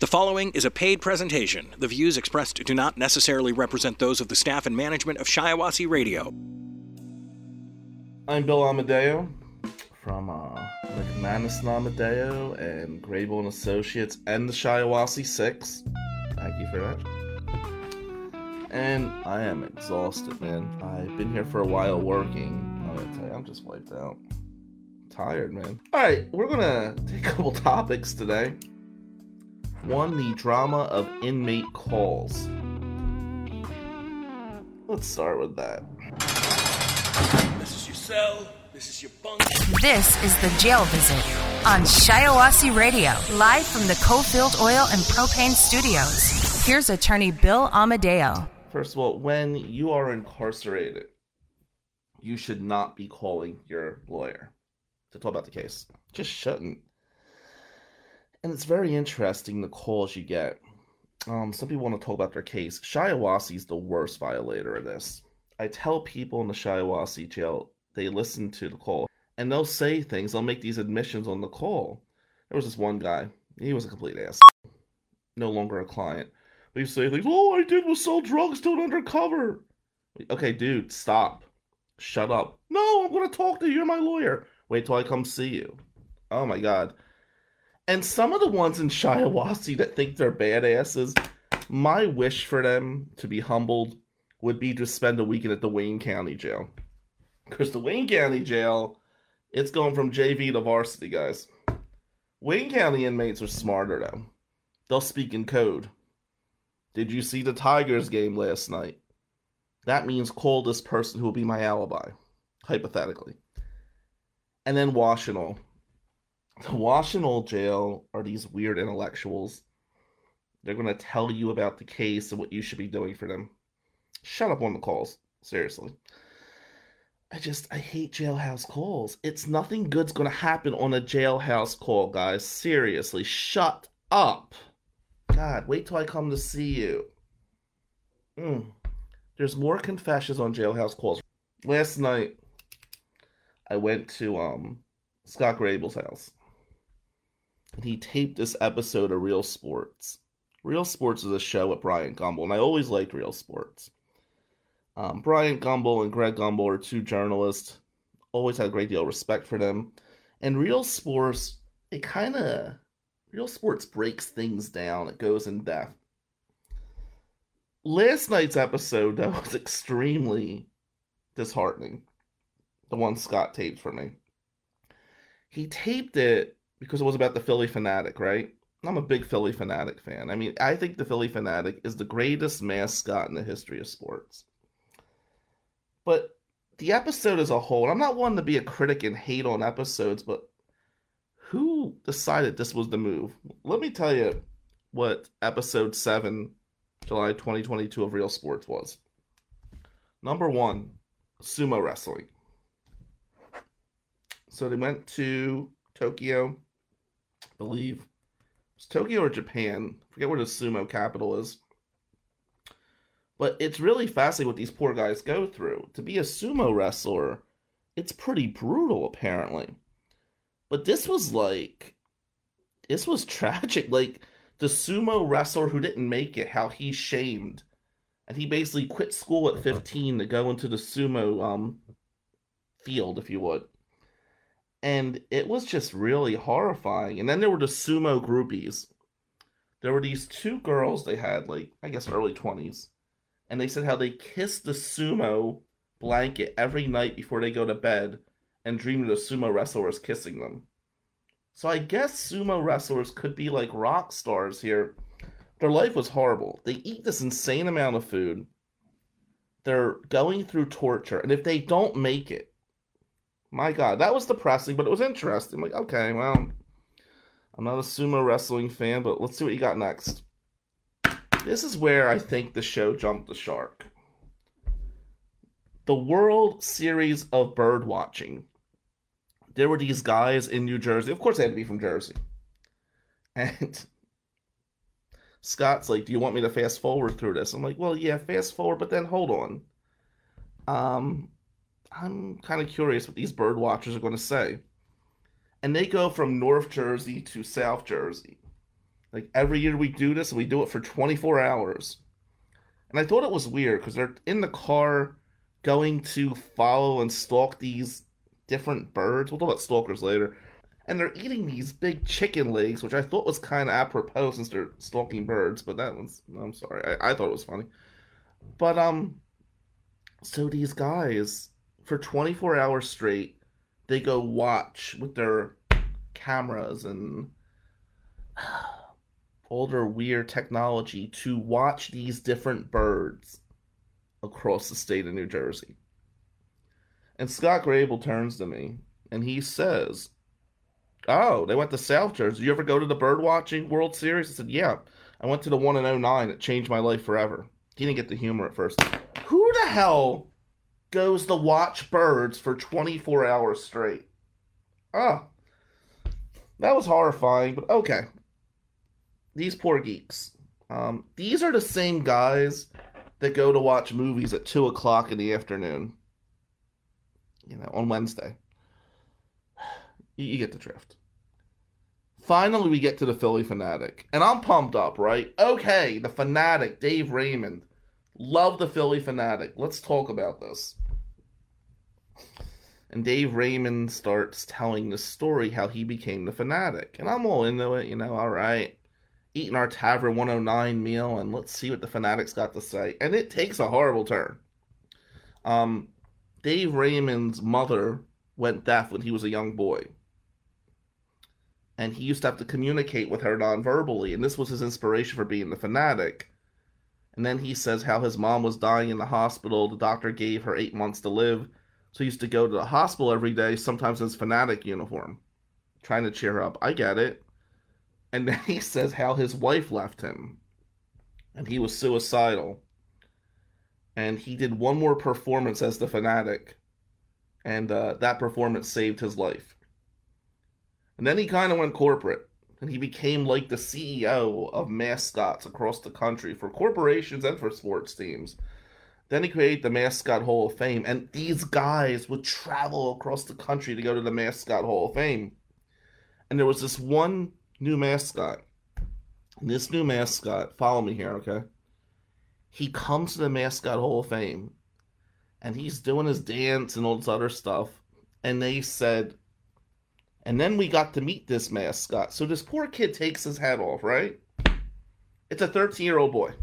The following is a paid presentation. The views expressed do not necessarily represent those of the staff and management of Shiawassee Radio. I'm Bill Amadeo from uh, McManus and Amadeo and Grable and Associates and the Shiawassee Six. Thank you for that. And I am exhausted, man. I've been here for a while working. I'm gonna tell you, I'm just wiped out. tired, man. All right, we're gonna take a couple topics today. One, the drama of inmate calls. Let's start with that. This is your cell. This is your bunk. This is the jail visit on Shiawassee Radio, live from the Cofield Oil and Propane Studios. Here's attorney Bill Amadeo. First of all, when you are incarcerated, you should not be calling your lawyer to talk about the case. Just shouldn't. And it's very interesting the calls you get. Um, some people want to talk about their case. Shiawassee is the worst violator of this. I tell people in the Shiawassee jail, they listen to the call and they'll say things, they'll make these admissions on the call. There was this one guy, he was a complete ass. No longer a client. But he say things, all I did was sell drugs to an undercover. Okay, dude, stop. Shut up. No, I'm going to talk to you. You're my lawyer. Wait till I come see you. Oh my god. And some of the ones in Shiawassee that think they're badasses, my wish for them to be humbled would be to spend a weekend at the Wayne County Jail. Because the Wayne County Jail, it's going from JV to varsity, guys. Wayne County inmates are smarter, though. They'll speak in code. Did you see the Tigers game last night? That means call this person who will be my alibi, hypothetically. And then Washtenaw the Washtenaw jail are these weird intellectuals. They're going to tell you about the case and what you should be doing for them. Shut up on the calls. Seriously. I just, I hate jailhouse calls. It's nothing good's going to happen on a jailhouse call, guys. Seriously. Shut up. God, wait till I come to see you. Mm. There's more confessions on jailhouse calls. Last night, I went to um Scott Grable's house he taped this episode of Real Sports. Real Sports is a show with Bryant Gumbel, and I always liked Real Sports. Um, Bryant Gumbel and Greg Gumbel are two journalists. Always had a great deal of respect for them. And Real Sports, it kind of Real Sports breaks things down. It goes in depth. Last night's episode though was extremely disheartening. The one Scott taped for me. He taped it because it was about the Phillie Phanatic, right? I'm a big Phillie Phanatic fan. I mean, I think the Phillie Phanatic is the greatest mascot in the history of sports. But the episode as a whole, I'm not one to be a critic and hate on episodes, but who decided this was the move? Let me tell you what episode 7, July 2022 of Real Sports was. Number one, sumo wrestling. So they went to Tokyo believe it's Tokyo or Japan. I forget where the sumo capital is. But it's really fascinating what these poor guys go through. To be a sumo wrestler, it's pretty brutal, apparently. But this was like, this was tragic. Like, the sumo wrestler who didn't make it, how he shamed. And he basically quit school at 15 to go into the sumo um, field, if you would and it was just really horrifying. And then there were the sumo groupies. There were these two girls they had, like, I guess early 20s. And they said how they kissed the sumo blanket every night before they go to bed and dreamed of the sumo wrestlers kissing them. So I guess sumo wrestlers could be like rock stars here. Their life was horrible. They eat this insane amount of food. They're going through torture. And if they don't make it, my God, that was depressing, but it was interesting. Like, okay, well, I'm not a sumo wrestling fan, but let's see what you got next. This is where I think the show jumped the shark. The World Series of Bird Watching. There were these guys in New Jersey. Of course, they had to be from Jersey. And Scott's like, Do you want me to fast forward through this? I'm like, Well, yeah, fast forward, but then hold on. Um, I'm kind of curious what these bird watchers are going to say. And they go from North Jersey to South Jersey. Like every year we do this, and we do it for 24 hours. And I thought it was weird because they're in the car going to follow and stalk these different birds. We'll talk about stalkers later. And they're eating these big chicken legs, which I thought was kind of apropos since they're stalking birds. But that was, I'm sorry, I, I thought it was funny. But um, so these guys for 24 hours straight, they go watch with their cameras and older weird technology to watch these different birds across the state of New Jersey. And Scott Grable turns to me and he says, Oh, they went to South Jersey. You ever go to the bird watching World Series? I said, Yeah. I went to the one in 09. It changed my life forever. He didn't get the humor at first. Who the hell goes to watch birds for 24 hours straight? Ah. That was horrifying, but okay. These poor geeks. Um, these are the same guys that go to watch movies at 2 o'clock in the afternoon. You know, on Wednesday. You, you get the drift. Finally, we get to the Phillie Phanatic. And I'm pumped up, right? Okay, the Fanatic, Dave Raymond. Love the Phillie Phanatic. Let's talk about this. And Dave Raymond starts telling the story how he became the fanatic. And I'm all into it, you know, all right. Eating our Tavern 109 meal, and let's see what the Phanatic's got to say. And it takes a horrible turn. Um, Dave Raymond's mother went deaf when he was a young boy. And he used to have to communicate with her non-verbally, and this was his inspiration for being the Phanatic. And then he says how his mom was dying in the hospital. The doctor gave her eight months to live. So he used to go to the hospital every day, sometimes in his Phanatic uniform, trying to cheer her up. I get it. And then he says how his wife left him and he was suicidal. And he did one more performance as the fanatic. And uh, that performance saved his life. And then he kind of went corporate and he became like the CEO of mascots across the country for corporations and for sports teams. Then he created the Mascot Hall of Fame, and these guys would travel across the country to go to the Mascot Hall of Fame. And there was this one new mascot. And this new mascot, follow me here, okay? He comes to the Mascot Hall of Fame, and he's doing his dance and all this other stuff. And they said, and then we got to meet this mascot. So this poor kid takes his hat off, right? It's a 13 year old boy.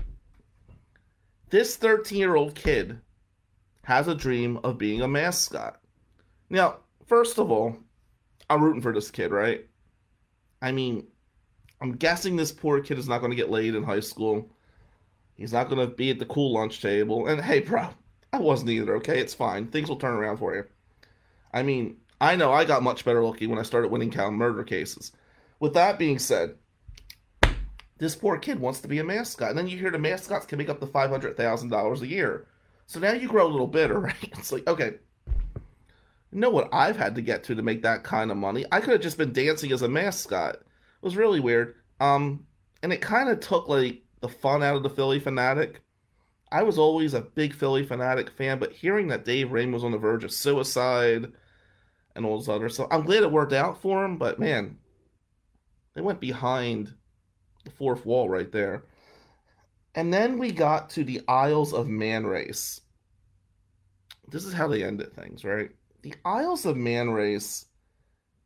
This 13 year old kid has a dream of being a mascot. Now, first of all, I'm rooting for this kid, right? I mean, I'm guessing this poor kid is not going to get laid in high school. He's not going to be at the cool lunch table. And hey, bro, I wasn't either, okay? It's fine. Things will turn around for you. I mean, I know I got much better lucky when I started winning count murder cases. With that being said, this poor kid wants to be a mascot. And then you hear the mascots can make up to $500,000 a year. So now you grow a little bitter, right? It's like, okay, you know what I've had to get to to make that kind of money? I could have just been dancing as a mascot. It was really weird. Um, and it kind of took like the fun out of the Phillie Phanatic. I was always a big Phillie Phanatic fan, but hearing that Dave Raymond was on the verge of suicide and all this other stuff, I'm glad it worked out for him, but man, they went behind the fourth wall right there. And then we got to the Isles of Man Race. This is how they ended things, right? The Isles of Man Race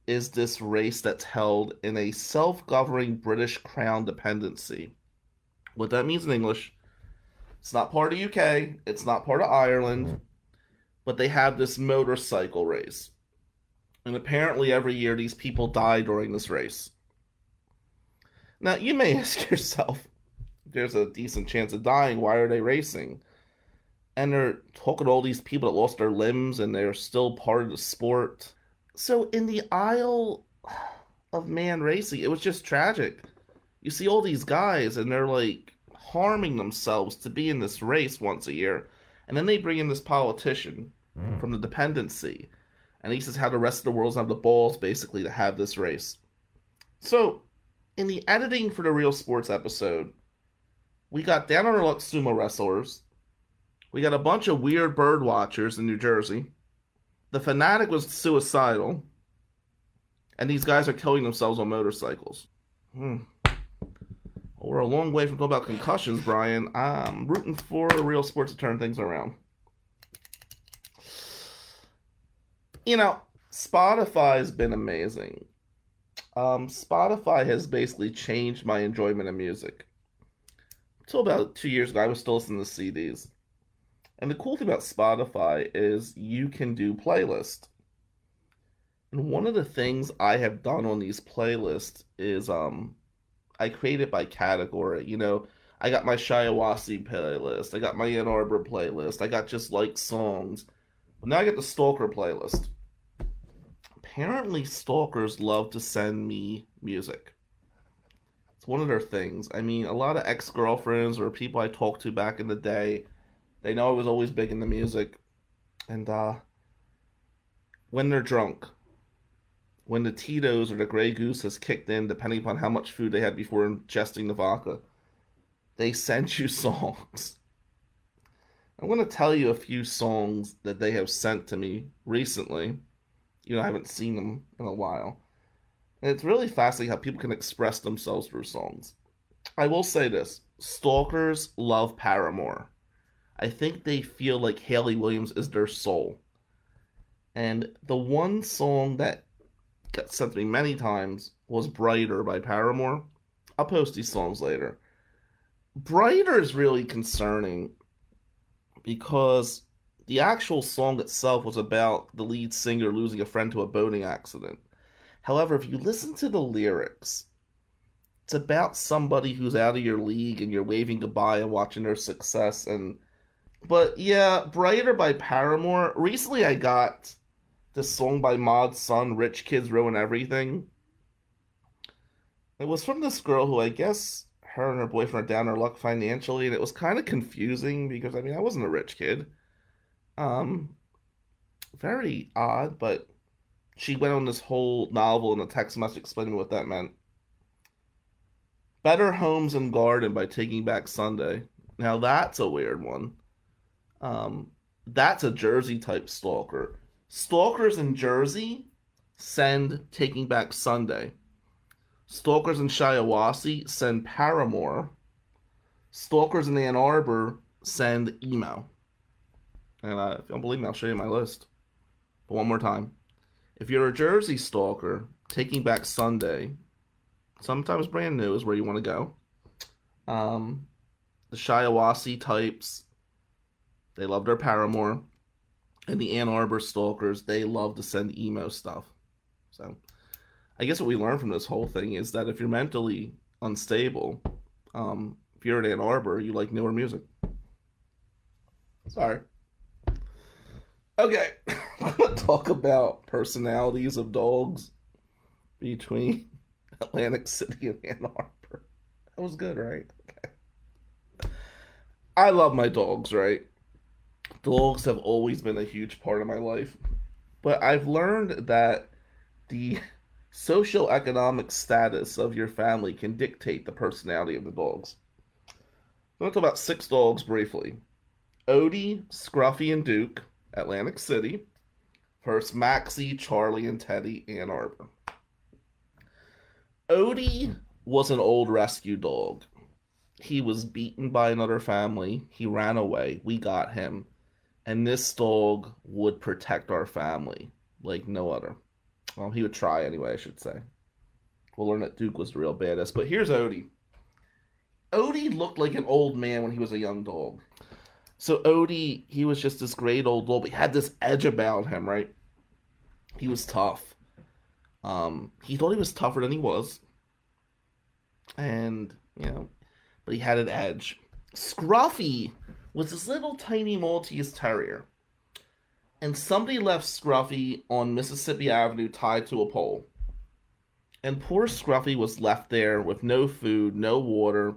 is this race that's held in a self governing British Crown dependency. What that means in English, it's not part of UK, it's not part of Ireland, but they have this motorcycle race. And apparently, every year, these people die during this race. Now, you may ask yourself, there's a decent chance of dying, why are they racing? And they're talking to all these people that lost their limbs and they're still part of the sport. So, in the Isle of Man racing, it was just tragic. You see all these guys and they're like harming themselves to be in this race once a year. And then they bring in this politician mm. from the dependency. And he says how the rest of the world's have the balls basically to have this race. So in the editing for the Real Sports episode, we got down on our luck sumo wrestlers. We got a bunch of weird bird watchers in New Jersey. The fanatic was suicidal. And these guys are killing themselves on motorcycles. Hmm. Well, we're a long way from talking about concussions, Brian. I'm rooting for real sports to turn things around. You know, Spotify's been amazing. Um, Spotify has basically changed my enjoyment of music. Until about two years ago, I was still listening to CDs. And the cool thing about Spotify is you can do playlists. And one of the things I have done on these playlists is um I create it by category. You know, I got my Shiawassee playlist, I got my Ann Arbor playlist, I got just like songs. But now I get the Stalker playlist. Apparently stalkers love to send me music. It's one of their things. I mean, a lot of ex-girlfriends or people I talked to back in the day they know I was always big into music. And uh, when they're drunk, when the Tito's or the Grey Goose has kicked in, depending upon how much food they had before ingesting the vodka, they send you songs. I'm going to tell you a few songs that they have sent to me recently. You know, I haven't seen them in a while. And it's really fascinating how people can express themselves through songs. I will say this stalkers love Paramore. I think they feel like Hayley Williams is their soul. And the one song that got sent to me many times was Brighter by Paramore. I'll post these songs later. Brighter is really concerning because the actual song itself was about the lead singer losing a friend to a boating accident. However, if you listen to the lyrics, it's about somebody who's out of your league and you're waving goodbye and watching their success and but yeah, Brighter by Paramore. Recently I got this song by Mod Sun, Rich Kids Ruin Everything. It was from this girl who I guess her and her boyfriend are down her luck financially, and it was kind of confusing because I mean I wasn't a rich kid. Um very odd, but she went on this whole novel in a text message explaining what that meant. Better Homes and Garden by Taking Back Sunday. Now that's a weird one. Um, that's a Jersey type stalker. Stalkers in Jersey send Taking Back Sunday. Stalkers in Shiawassee send Paramore. Stalkers in Ann Arbor send emo. And uh, if you don't believe me, I'll show you my list. But one more time. If you're a Jersey stalker, Taking Back Sunday, sometimes brand new is where you want to go. Um, the Shiawassee types they love their Paramore. And the Ann Arbor Stalkers, they love to send emo stuff. So I guess what we learned from this whole thing is that if you're mentally unstable, um, if you're in Ann Arbor, you like newer music. Sorry. Okay, I'm to talk about personalities of dogs between Atlantic City and Ann Arbor. That was good, right? Okay. I love my dogs, right? dogs have always been a huge part of my life. But I've learned that the social economic status of your family can dictate the personality of the dogs. I'm going to talk about six dogs briefly. Odie, Scruffy, and Duke, Atlantic City. First, Maxie, Charlie, and Teddy, Ann Arbor. Odie was an old rescue dog. He was beaten by another family. He ran away. We got him and this dog would protect our family like no other. Well, he would try anyway, I should say. We'll learn that Duke was the real badass. But here's Odie. Odie looked like an old man when he was a young dog. So Odie, he was just this great old dog, he had this edge about him, right? He was tough. Um, he thought he was tougher than he was. And, you know, but he had an edge. Scruffy was this little tiny Maltese Terrier. And somebody left Scruffy on Mississippi Avenue tied to a pole. And poor Scruffy was left there with no food, no water.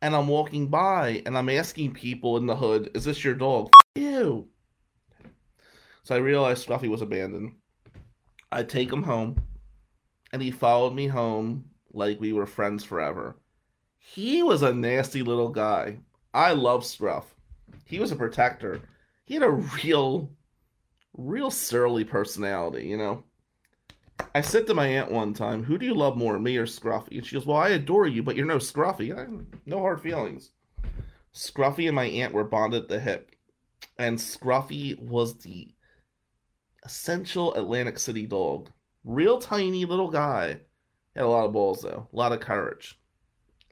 And I'm walking by and I'm asking people in the hood, is this your dog? Ew. So I realized Scruffy was abandoned. I take him home. And he followed me home like we were friends forever. He was a nasty little guy. I love Scruff. He was a protector. He had a real, real surly personality, you know. I said to my aunt one time, "Who do you love more, me or Scruffy?" And she goes, "Well, I adore you, but you're no Scruffy. I, no hard feelings." Scruffy and my aunt were bonded at the hip, and Scruffy was the essential Atlantic City dog. Real tiny little guy. Had a lot of balls though, a lot of courage,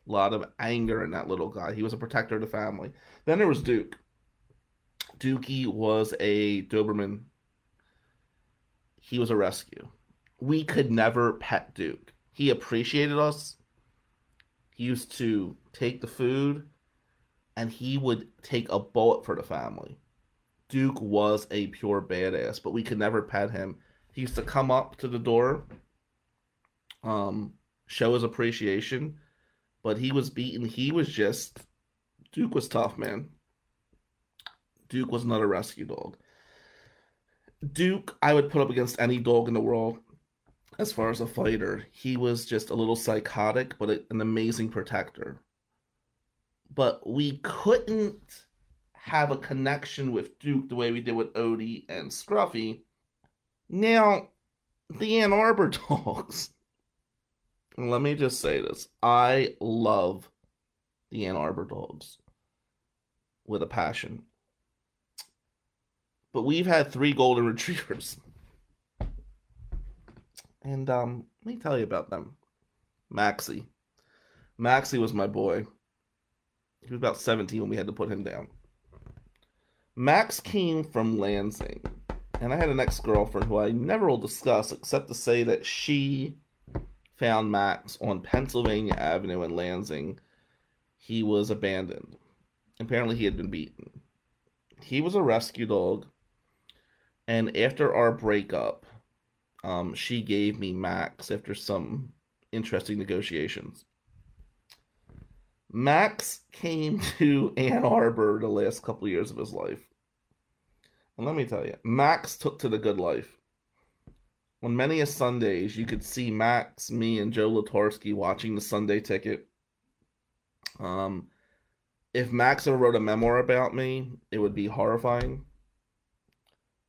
a lot of anger in that little guy. He was a protector of the family. Then there was Duke. Dookie was a Doberman. He was a rescue. We could never pet Duke. He appreciated us. He used to take the food and he would take a bullet for the family. Duke was a pure badass, but we could never pet him. He used to come up to the door, um, show his appreciation, but he was beaten. He was just Duke was tough, man. Duke was not a rescue dog. Duke, I would put up against any dog in the world as far as a fighter. He was just a little psychotic, but an amazing protector. But we couldn't have a connection with Duke the way we did with Odie and Scruffy. Now, the Ann Arbor dogs. Let me just say this. I love the Ann Arbor dogs with a passion. But we've had three golden retrievers. And um, let me tell you about them. Maxie. Maxie was my boy. He was about 17 when we had to put him down. Max came from Lansing, and I had an ex girlfriend who I never will discuss except to say that she found Max on Pennsylvania Avenue in Lansing. He was abandoned. Apparently, he had been beaten. He was a rescue dog, and after our breakup, um, she gave me Max after some interesting negotiations. Max came to Ann Arbor the last couple years of his life. And let me tell you, Max took to the good life. On many a Sundays, you could see Max, me, and Joe Latarsky watching the Sunday ticket. Um, if Max ever wrote a memoir about me, it would be horrifying.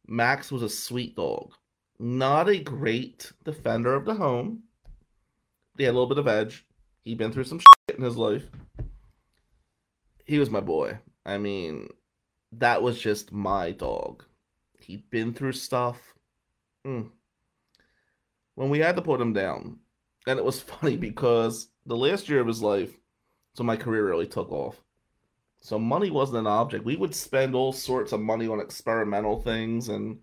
Max was a sweet dog. Not a great defender of the home. He had a little bit of edge. He'd been through some shit in his life he was my boy. I mean, that was just my dog. He'd been through stuff. Mm. When we had to put him down, and it was funny because the last year of his life, so my career really took off. So money wasn't an object. We would spend all sorts of money on experimental things, and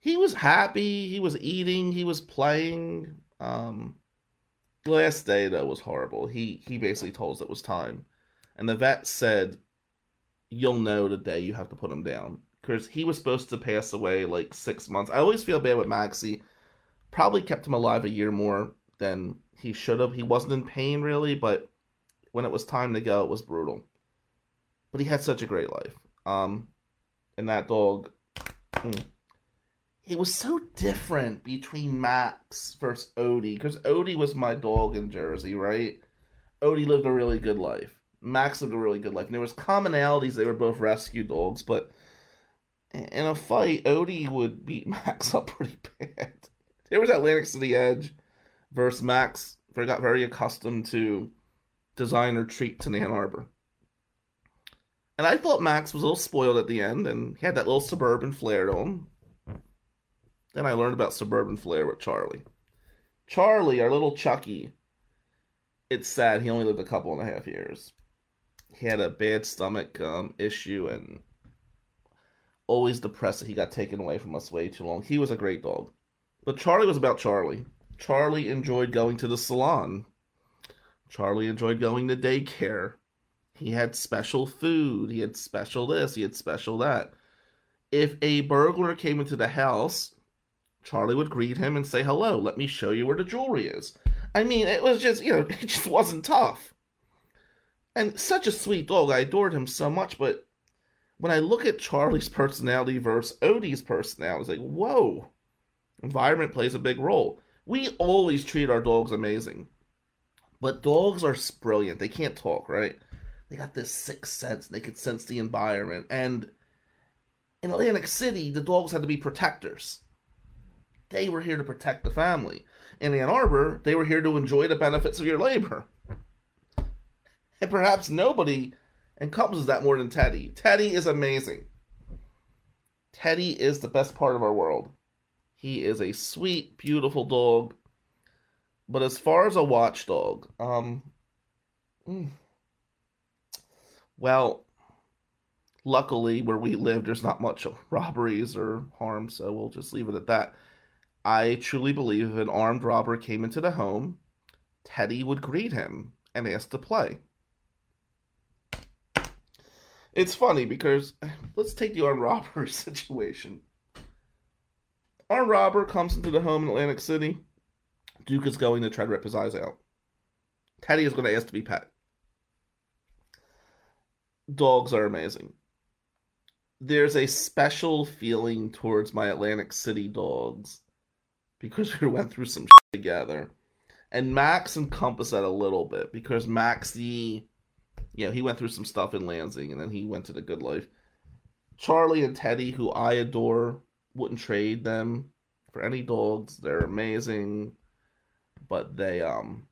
he was happy. He was eating. He was playing. Um, last day though was horrible. He he basically told us it was time. And the vet said, You'll know the day you have to put him down. Because he was supposed to pass away like six months. I always feel bad with Maxie. Probably kept him alive a year more than he should have. He wasn't in pain really, but when it was time to go, it was brutal. But he had such a great life. Um, and that dog, mm, it was so different between Max versus Odie because Odie was my dog in Jersey, right? Odie lived a really good life. Max lived a really good life. And there was commonalities. They were both rescue dogs, but in a fight, Odie would beat Max up pretty bad. There was Atlantic City Edge versus Max. They got very accustomed to designer treats in Ann Arbor. And I thought Max was a little spoiled at the end, and he had that little suburban flair to him. Then I learned about suburban flair with Charlie. Charlie, our little Chucky, it's sad he only lived a couple and a half years he had a bad stomach um, issue and always depressed that he got taken away from us way too long. He was a great dog. But Charlie was about Charlie. Charlie enjoyed going to the salon. Charlie enjoyed going to daycare. He had special food. He had special this. He had special that. If a burglar came into the house, Charlie would greet him and say, Hello, let me show you where the jewelry is. I mean, it was just, you know, it just wasn't tough and such a sweet dog. I adored him so much, but when I look at Charlie's personality versus Odie's personality, it's like, whoa, environment plays a big role. We always treat our dogs amazing, but dogs are brilliant. They can't talk, right? They got this sixth sense. They could sense the environment. And in Atlantic City, the dogs had to be protectors. They were here to protect the family. In Ann Arbor, they were here to enjoy the benefits of your labor. And perhaps nobody encompasses that more than Teddy. Teddy is amazing. Teddy is the best part of our world. He is a sweet, beautiful dog. But as far as a watchdog, um, mm, well, luckily where we live, there's not much robberies or harm, so we'll just leave it at that. I truly believe if an armed robber came into the home, Teddy would greet him and ask to play. It's funny because let's take the armed robber situation. Armed robber comes into the home in Atlantic City. Duke is going to try to rip his eyes out. Teddy is going to ask to be pet. Dogs are amazing. There's a special feeling towards my Atlantic City dogs because we went through some together. And Max encompassed that a little bit because Max, the, you know, he went through some stuff in Lansing and then he went to the good life. Charlie and Teddy, who I adore, wouldn't trade them for any dogs. They're amazing, but they um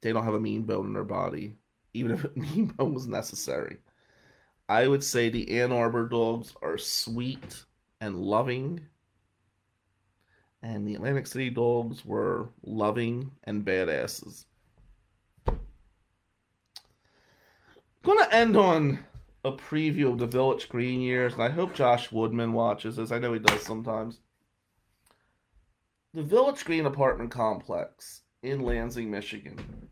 they don't have a mean bone in their body, even if mean bone was necessary. I would say the Ann Arbor dogs are sweet and loving, and the Atlantic City dogs were loving and badasses. gonna end on a preview of the Village Green years, and I hope Josh Woodman watches this. I know he does sometimes. The Village Green apartment complex in Lansing, Michigan.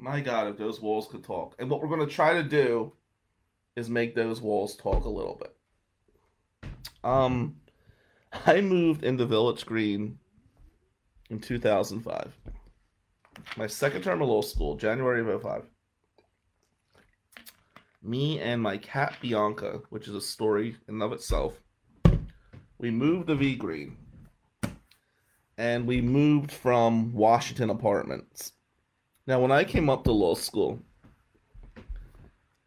My God, if those walls could talk. And what we're going to try to do is make those walls talk a little bit. Um, I moved into Village Green in 2005. My second term of law school, January of 05 me and my cat Bianca, which is a story in of itself, we moved to V Green. And we moved from Washington Apartments. Now, when I came up to law school,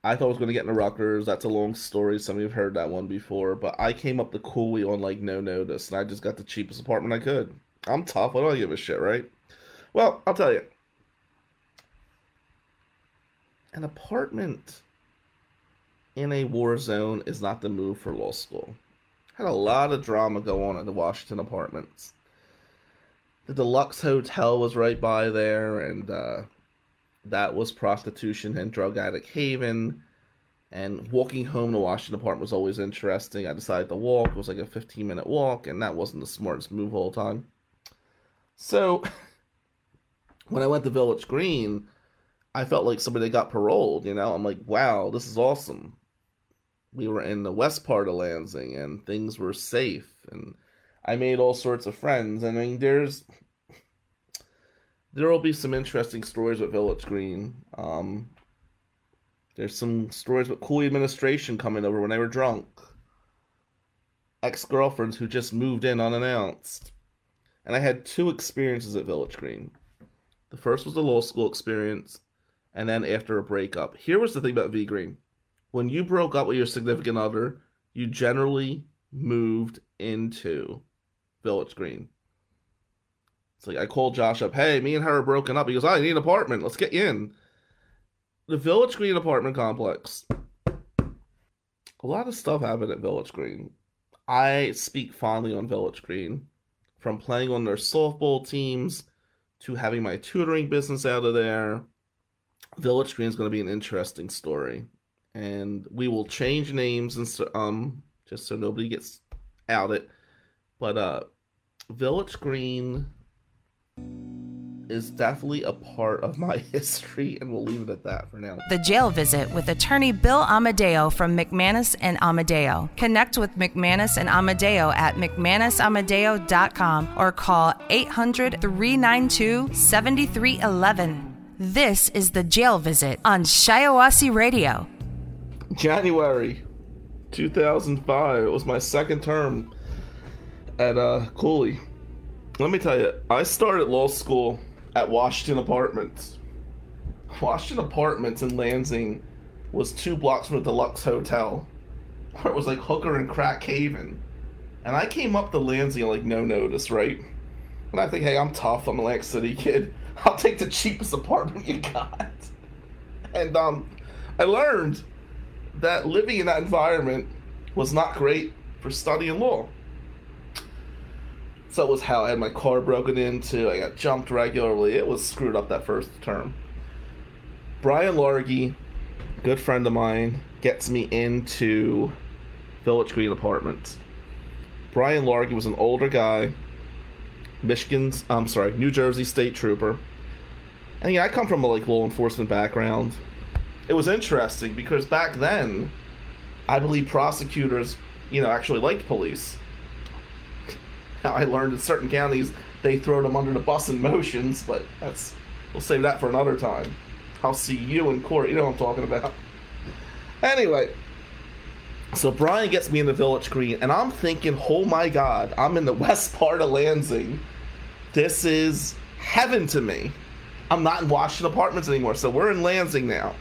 I thought I was going to get into Rutgers. That's a long story. Some of you have heard that one before. But I came up to Cooley on like no notice, and I just got the cheapest apartment I could. I'm tough. I don't give a shit, right? Well, I'll tell you. An apartment in a war zone is not the move for law school. Had a lot of drama go on in the Washington apartments. The deluxe hotel was right by there, and uh, that was prostitution and drug addict haven. And walking home to Washington apartment was always interesting. I decided to walk. It was like a 15 minute walk, and that wasn't the smartest move all the time. So, when I went to Village Green, I felt like somebody got paroled, you know? I'm like, wow, this is awesome we were in the west part of Lansing and things were safe and I made all sorts of friends. I mean, there's there will be some interesting stories with Village Green. Um, there's some stories with Cooley administration coming over when they were drunk. Ex girlfriends who just moved in unannounced. And I had two experiences at Village Green. The first was the law school experience, and then after a breakup. Here was the thing about V Green when you broke up with your significant other, you generally moved into Village Green. It's like I called Josh up, hey, me and her are broken up. He goes, I need an apartment. Let's get you in. The Village Green apartment complex. A lot of stuff happened at Village Green. I speak fondly on Village Green, from playing on their softball teams to having my tutoring business out of there. Village Green is going to be an interesting story and we will change names and um just so nobody gets out it. But uh, Village Green is definitely a part of my history, and we'll leave it at that for now. The Jail Visit with attorney Bill Amadeo from McManus and Amadeo. Connect with McManus and Amadeo at McManusAmadeo.com or call 800 392 7311. This is The Jail Visit on Shiawassee Radio. January 2005. It was my second term at uh, Cooley. Let me tell you, I started law school at Washington Apartments. Washington Apartments in Lansing was two blocks from the Deluxe Hotel, where it was like hooker and crack haven. And I came up to Lansing like no notice, right? And I think, hey, I'm tough. I'm a Atlantic City kid. I'll take the cheapest apartment you got. And um, I learned that living in that environment was not great for studying law. So it was how I had my car broken into. I got jumped regularly. It was screwed up that first term. Brian Largy, good friend of mine, gets me into Village Green Apartments. Brian Largy was an older guy, Michigan's, I'm sorry, New Jersey state trooper. And yeah, I come from a like law enforcement background. It was interesting because back then, I believe prosecutors, you know, actually liked police. I learned in certain counties they throw them under the bus in motions, but that's we'll save that for another time. I'll see you in court. You know what I'm talking about. Anyway, so Brian gets me in the Village Green, and I'm thinking, oh my god, I'm in the west part of Lansing. This is heaven to me. I'm not in Washington Apartments anymore, so we're in Lansing now.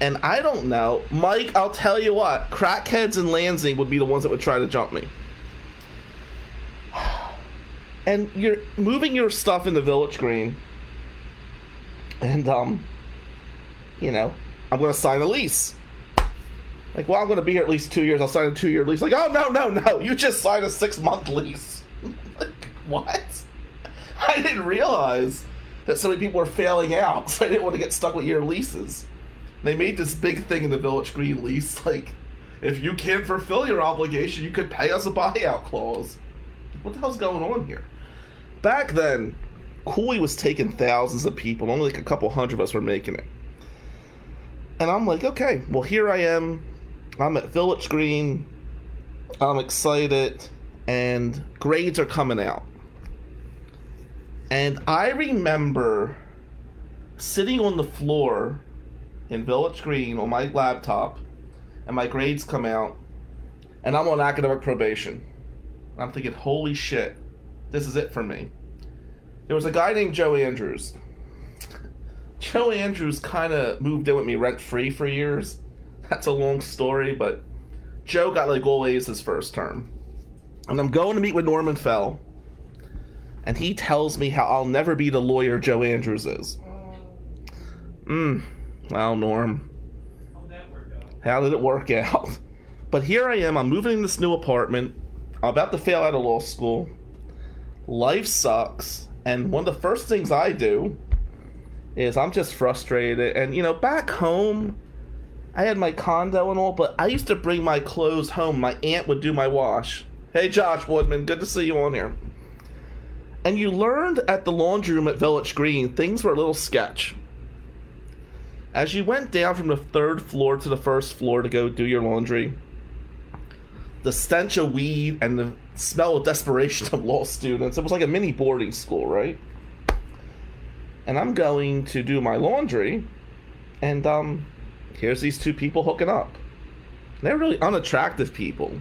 And I don't know, Mike. I'll tell you what, crackheads in Lansing would be the ones that would try to jump me. And you're moving your stuff in the Village Green, and um, you know, I'm gonna sign a lease. Like, well, I'm gonna be here at least two years. I'll sign a two-year lease. Like, oh no, no, no! You just signed a six-month lease. like, what? I didn't realize that so many people were failing out, so I didn't want to get stuck with year leases. They made this big thing in the Village Green lease, like, if you can't fulfill your obligation, you could pay us a buyout clause. What the hell's going on here? Back then, Cooley was taking thousands of people, only like a couple hundred of us were making it. And I'm like, okay, well, here I am. I'm at Village Green. I'm excited, and grades are coming out. And I remember sitting on the floor in Village Green on my laptop, and my grades come out, and I'm on academic probation. I'm thinking, holy shit, this is it for me. There was a guy named Joe Andrews. Joe Andrews kind of moved in with me rent free for years. That's a long story, but Joe got like all A's his first term. And I'm going to meet with Norman Fell, and he tells me how I'll never be the lawyer Joe Andrews is. Hmm. Well, Norm. How did it work out? But here I am, I'm moving in this new apartment. I'm about to fail out of law school. Life sucks. And one of the first things I do is I'm just frustrated. And, you know, back home, I had my condo and all, but I used to bring my clothes home. My aunt would do my wash. Hey, Josh Woodman, good to see you on here. And you learned at the laundry room at Village Green, things were a little sketch. As you went down from the third floor to the first floor to go do your laundry, the stench of weed and the smell of desperation of law students, it was like a mini boarding school, right? And I'm going to do my laundry, and um, here's these two people hooking up. They're really unattractive people.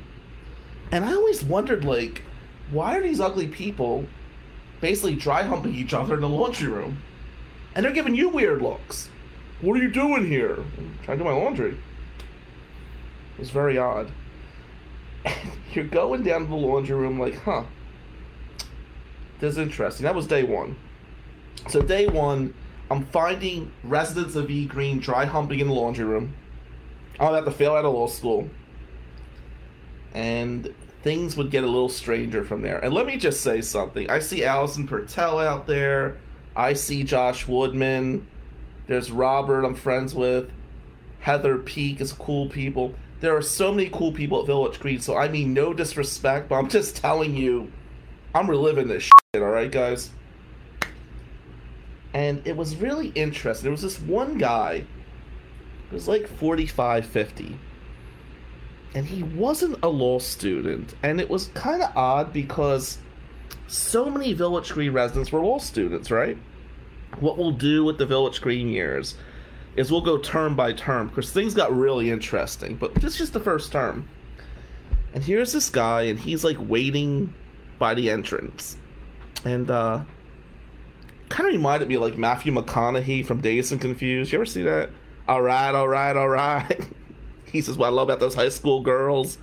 And I always wondered, like, why are these ugly people basically dry humping each other in the laundry room? And they're giving you weird looks. What are you doing here? I'm trying to do my laundry. It was very odd. You're going down to the laundry room like, huh. This is interesting. That was day one. So day one, I'm finding residents of E Green dry humping in the laundry room. I'm about to fail out of law school. And things would get a little stranger from there. And let me just say something. I see Allison Pertell out there. I see Josh Woodman. There's Robert I'm friends with. Heather Peak is cool people. There are so many cool people at Village Green, so I mean no disrespect, but I'm just telling you, I'm reliving this shit, alright guys? And it was really interesting. There was this one guy, it was like 45, 50. And he wasn't a law student. And it was kind of odd because so many Village Green residents were law students, right? what we'll do with the Village Green years is we'll go term by term because things got really interesting. But this is just the first term. And here's this guy, and he's like waiting by the entrance. And uh kind of reminded me of like Matthew McConaughey from Dazed and Confused. You ever see that? Alright, alright, alright. he says, What I love about those high school girls.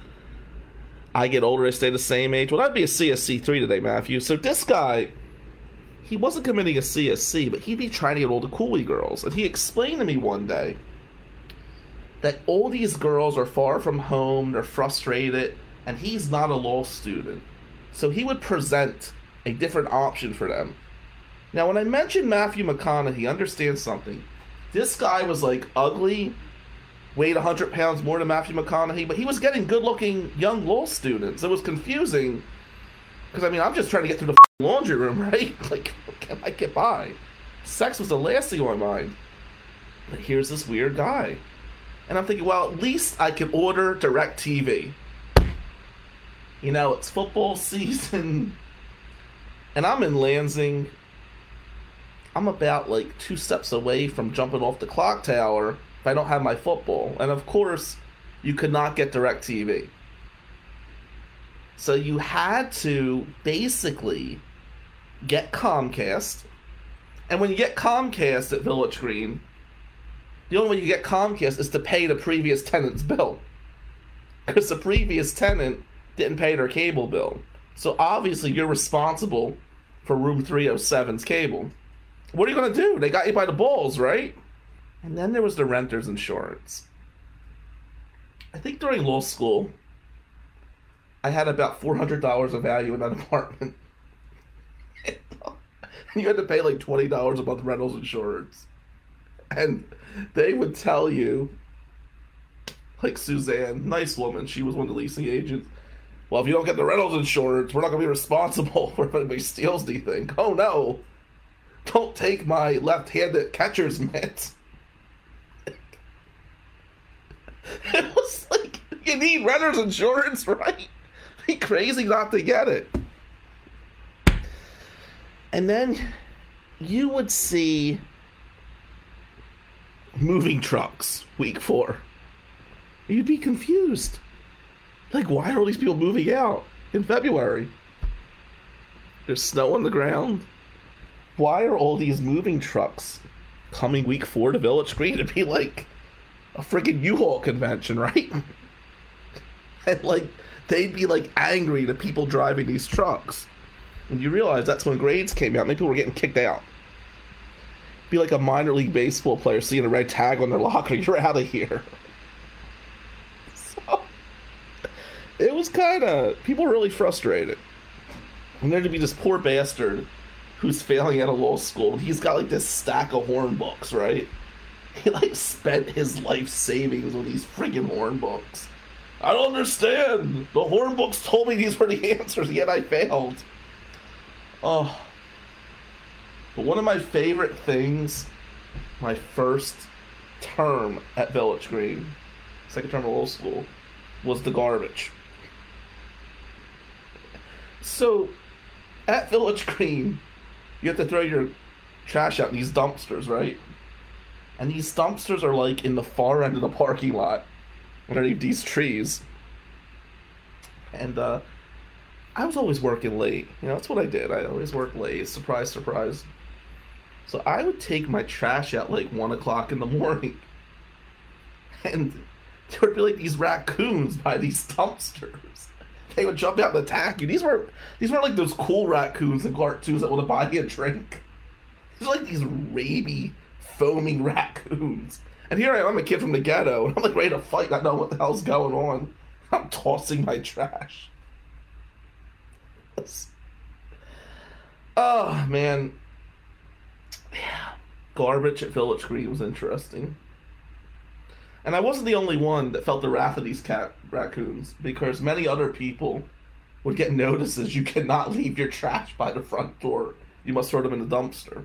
I get older, I stay the same age. Well, that'd be a CSC3 today, Matthew. So this guy, he wasn't committing a CSC, but he'd be trying to get all the Cooley girls. And he explained to me one day that all these girls are far from home, they're frustrated, and he's not a law student. So he would present a different option for them. Now, when I mentioned Matthew McConaughey, understand something. This guy was like ugly, weighed 100 pounds more than Matthew McConaughey, but he was getting good looking young law students. It was confusing. Because, I mean, I'm just trying to get through the laundry room, right? Like, can I get by? Sex was the last thing on my mind. But here's this weird guy. And I'm thinking, well, at least I can order DirecTV. You know, it's football season. And I'm in Lansing. I'm about like two steps away from jumping off the clock tower if I don't have my football. And of course, you could not get DirecTV. So you had to basically get Comcast. And when you get Comcast at Village Green, the only way you get Comcast is to pay the previous tenant's bill. Because the previous tenant didn't pay their cable bill. So obviously you're responsible for room 307's cable. What are you going to do? They got you by the balls, right? And then there was the renter's insurance. I think during law school, I had about $400 of value in that apartment. you had to pay like $20 a month rentals insurance. And they would tell you, like Suzanne, nice woman, she was one of the leasing agents. Well, if you don't get the rentals insurance, we're not to be responsible for if anybody steals anything. Oh no! Don't take my left-handed catcher's mitt. it was like you need renter's insurance, right? Be crazy not to get it. And then you would see moving trucks week four. You'd be confused. Like, why are all these people moving out in February? There's snow on the ground. Why are all these moving trucks coming week four to Village Green to be like a freaking U-Haul convention, right? and like they'd be like angry to people driving these trucks. And you realize that's when grades came out. Many people were getting kicked out. Be like a minor league baseball player seeing a red tag on their locker. You're out of here. So it was kind of people were really frustrated. And there to be this poor bastard who's failing at a law school. He's got like this stack of horn books, right? He like spent his life savings on these friggin' horn books. I don't understand. The horn books told me these were the answers, yet I failed. Oh. But one of my favorite things, my first term at Village Green, second term of law school, was the garbage. So, at Village Green, you have to throw your trash out in these dumpsters, right? And these dumpsters are like in the far end of the parking lot underneath these trees. And uh, I was always working late. You know, that's what I did. I always worked late. Surprise, surprise. So I would take my trash out like one o'clock in the morning. And there would be like these raccoons by these dumpsters. They would jump out and attack you. These were these weren't like those cool raccoons in cartoons that want to buy you a drink. These are like these raby, foaming raccoons. And here I am, I'm a kid from the ghetto, and I'm like ready to fight, not know what the hell's going on. I'm tossing my trash. Oh man, yeah, garbage at Village Green was interesting. And I wasn't the only one that felt the wrath of these cat raccoons because many other people would get notices you cannot leave your trash by the front door. You must throw them in the dumpster.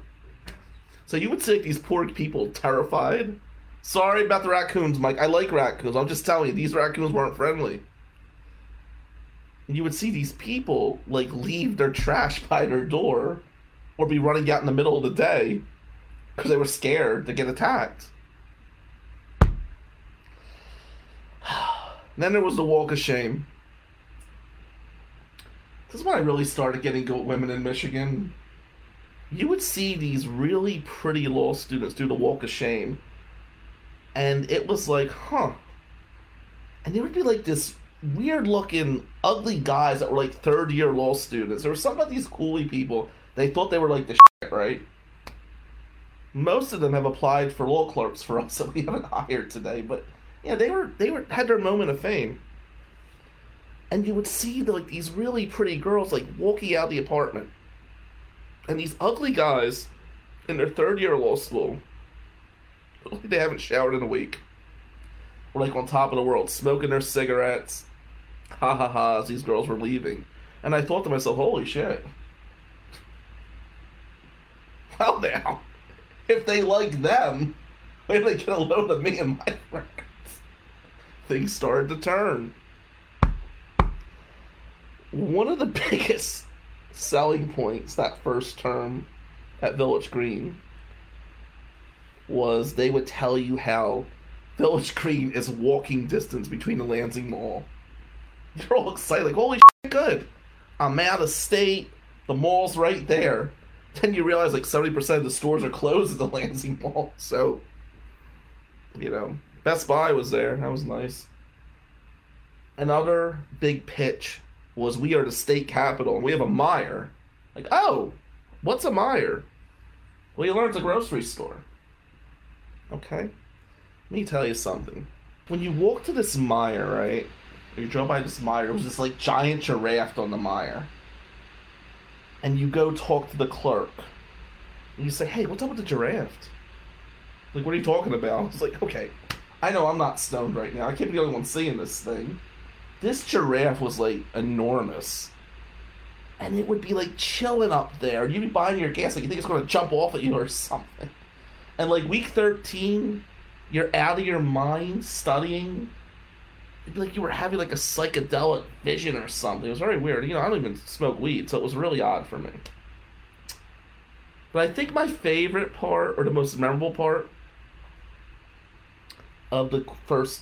So you would see these poor people terrified. Sorry about the raccoons, Mike. I like raccoons. I'm just telling you, these raccoons weren't friendly. And you would see these people like leave their trash by their door or be running out in the middle of the day because they were scared to get attacked. then there was the walk of shame. This is when I really started getting good women in Michigan. You would see these really pretty law students do the walk of shame. And it was like, huh. And there would be like this weird looking, ugly guys that were like third year law students. There were some of these Cooley people. They thought they were like the shit, right? Most of them have applied for law clerks for us that we haven't hired today, but yeah, they were they were had their moment of fame. And you would see like these really pretty girls like walking out the apartment, and these ugly guys in their third year law school, like they haven't showered in a week, were like on top of the world, smoking their cigarettes, ha ha ha, as these girls were leaving. And I thought to myself, holy shit. Well, now, if they like them, why they get a load of me and my friends? Things started to turn. One of the biggest selling points that first term at Village Green was they would tell you how Village Green is walking distance between the Lansing Mall. You're all excited, like, holy shit, good. I'm out of state. The mall's right there. Then you realize like 70% of the stores are closed at the Lansing Mall. So, you know, Best Buy was there. That was nice. Another big pitch was we are the state capital and we have a Meijer. Like, oh, what's a Meijer? Well, you learn it's a grocery store. Okay. Let me tell you something. When you walk to this Meijer, right? You drove by this Meijer. it was this like giant giraffe on the Meijer. And you go talk to the clerk. And you say, hey, what's up with the giraffe? Like, what are you talking about? It's like, okay, I know I'm not stoned right now. I can't be the only one seeing this thing. This giraffe was like enormous. And it would be like chilling up there. You'd be buying your gas, like you think it's gonna jump off at you or something. And like week 13, you're out of your mind studying. Like you were having like a psychedelic vision or something. It was very weird. You know, I don't even smoke weed, so it was really odd for me. But I think my favorite part, or the most memorable part, of the first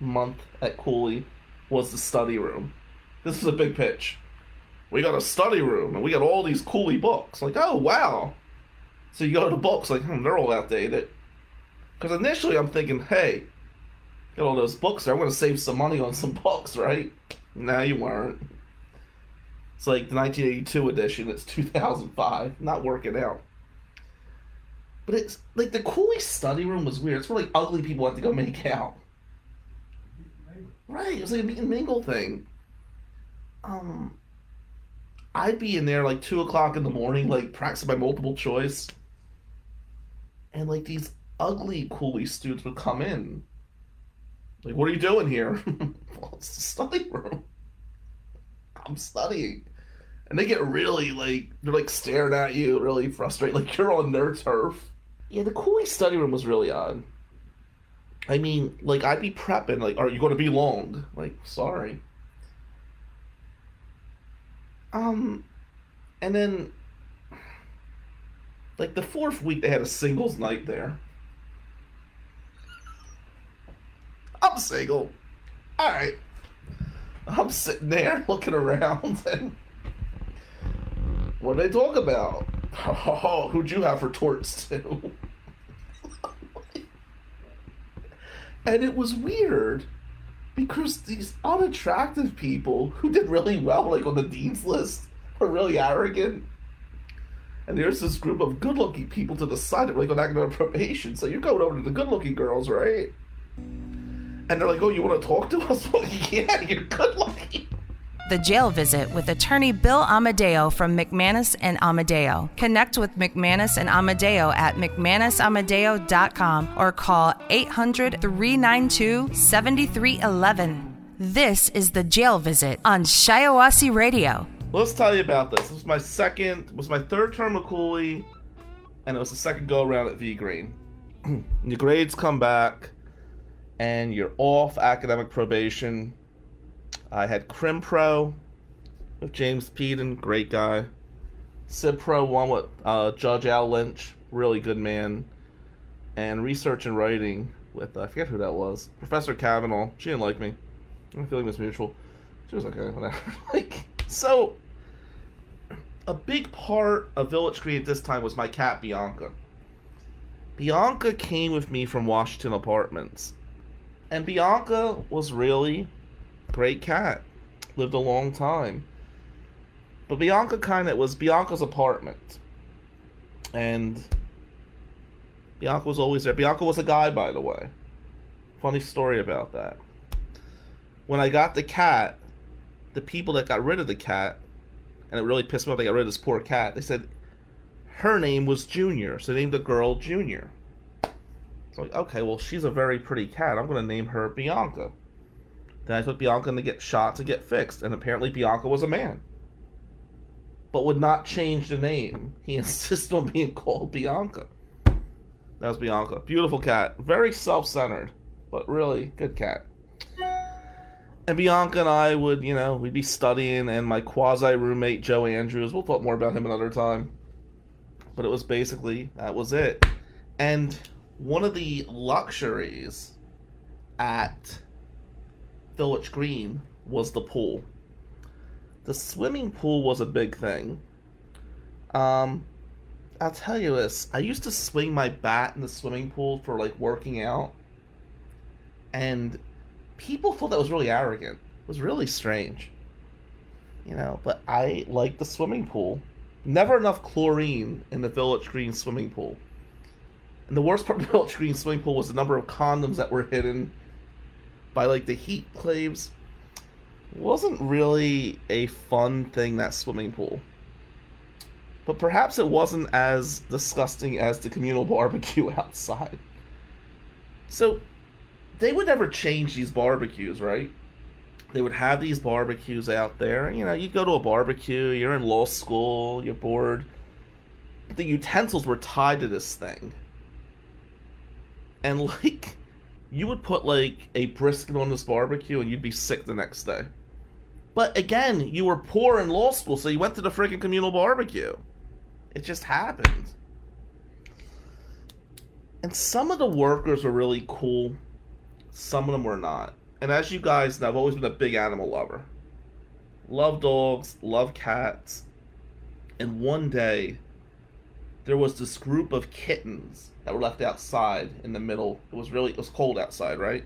month at Cooley was the study room. This was a big pitch. We got a study room and we got all these Cooley books. Like, oh wow. So you go to the books, like, hmm, they're all outdated. Because initially I'm thinking, hey, all those books there. I'm going to save some money on some books, right? No, you weren't. It's like the 1982 edition. It's 2005. Not working out. But it's like the Cooley study room was weird. It's where like ugly people had to go make out. Right, it was like a meet and mingle thing. Um, I'd be in there like two o'clock in the morning, like practicing my multiple choice, and like these ugly Cooley students would come in. Like, what are you doing here? well, it's the study room. I'm studying. And they get really like they're like staring at you, really frustrated, like you're on their turf. Yeah, the Cooley study room was really odd. I mean, like I'd be prepping, like, are you going to be long? Like, sorry. Um, and then, like the fourth week, they had a singles night there. I'm single. All right. I'm sitting there looking around, and what do they talk about? Oh, who'd you have for torts too? and it was weird because these unattractive people who did really well, like on the dean's list, were really arrogant. And there's this group of good-looking people to the side like on academic probation. So you're going over to the good-looking girls, right? And they're like, "Oh, you want to talk to us? Well, yeah, you're good-looking." The Jail Visit with attorney Bill Amadeo from McManus and Amadeo. Connect with McManus and Amadeo at McManusAmadeo.com or call 800 392 7311. This is The Jail Visit on Shiawassee Radio. Let's tell you about this. This was my second, it was my third term of Cooley, and it was the second go around at V Green. the grades come back, and you're off academic probation. I had Crim Pro with James Peden, great guy. Civ Pro one with uh, Judge Al Lynch, really good man. And Research and Writing with, uh, I forget who that was, Professor Kavanaugh. She didn't like me. My feeling was mutual. She was like, okay, whatever. like, so, a big part of Village Green at this time was my cat, Bianca. Bianca came with me from Washington Apartments. And Bianca was really Great cat. Lived a long time. But Bianca kind of was Bianca's apartment. And Bianca was always there. Bianca was a guy, by the way. Funny story about that. When I got the cat, the people that got rid of the cat, and it really pissed me off, they got rid of this poor cat, they said her name was Junior, so they named the girl Junior. Like, okay, well, she's a very pretty cat. I'm going to name her Bianca. Then I took Bianca to get shot to get fixed, and apparently Bianca was a man. But would not change the name. He insisted on being called Bianca. That was Bianca. Beautiful cat. Very self centered, but really good cat. And Bianca and I would, you know, we'd be studying, and my quasi roommate, Joe Andrews, we'll talk more about him another time. But it was basically, that was it. And one of the luxuries at Village Green was the pool. The swimming pool was a big thing. Um, I'll tell you this. I used to swing my bat in the swimming pool for like working out, and people thought that was really arrogant. It was really strange, you know. But I liked the swimming pool. Never enough chlorine in the Village Green swimming pool. And the worst part about the Green swimming pool was the number of condoms that were hidden by like the heat claves. Wasn't really a fun thing that swimming pool. But perhaps it wasn't as disgusting as the communal barbecue outside. So they would never change these barbecues, right? They would have these barbecues out there. You know, you go to a barbecue, you're in law school, you're bored. The utensils were tied to this thing. And like you would put like a brisket on this barbecue and you'd be sick the next day. But again, you were poor in law school, so you went to the freaking communal barbecue. It just happened. And some of the workers were really cool, some of them were not. And as you guys know, I've always been a big animal lover. Love dogs, love cats. And one day, there was this group of kittens that were left outside in the middle. It was really it was cold outside, right?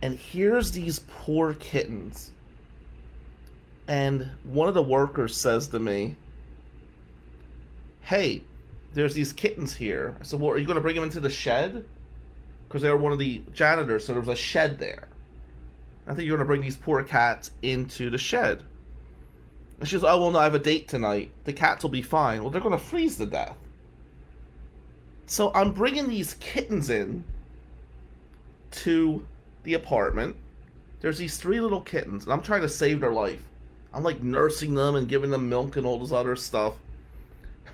And here's these poor kittens. And one of the workers says to me, "Hey, there's these kittens here." I said, "Well, are you going to bring them into the shed?" Because they were one of the janitors, so there was a shed there. I think you're going to bring these poor cats into the shed. And she goes, "Oh well, no, I have a date tonight. The cats will be fine." Well, they're going to freeze to death. So I'm bringing these kittens in to the apartment. There's these three little kittens, and I'm trying to save their life. I'm like nursing them and giving them milk and all this other stuff.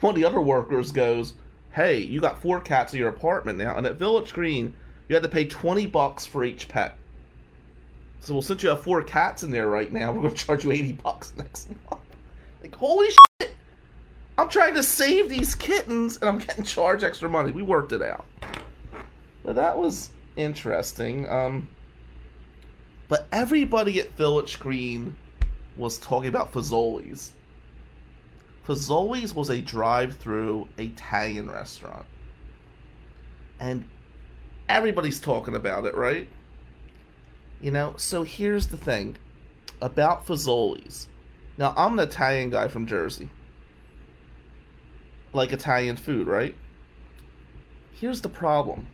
One of the other workers goes, "Hey, you got four cats in your apartment now, and at Village Green, you had to pay 20 bucks for each pet." So, well, since you have four cats in there right now, we're going to charge you 80 bucks next month. Like, holy shit! I'm trying to save these kittens, and I'm getting charged extra money. We worked it out. But that was interesting. Um, but everybody at Village Green was talking about Fazoli's. Fazoli's was a drive-through Italian restaurant. And everybody's talking about it, right? You know, so here's the thing about Fazoli's. Now, I'm an Italian guy from Jersey. Like Italian food, right? Here's the problem.